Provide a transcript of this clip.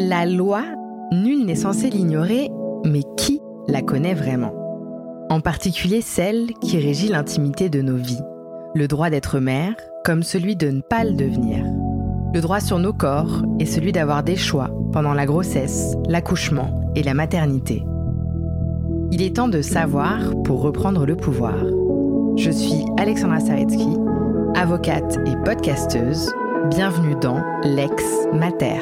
La loi, nul n'est censé l'ignorer, mais qui la connaît vraiment? En particulier celle qui régit l'intimité de nos vies. Le droit d'être mère, comme celui de ne pas le devenir. Le droit sur nos corps et celui d'avoir des choix pendant la grossesse, l'accouchement et la maternité. Il est temps de savoir pour reprendre le pouvoir. Je suis Alexandra Saretsky, avocate et podcasteuse. Bienvenue dans Lex Mater.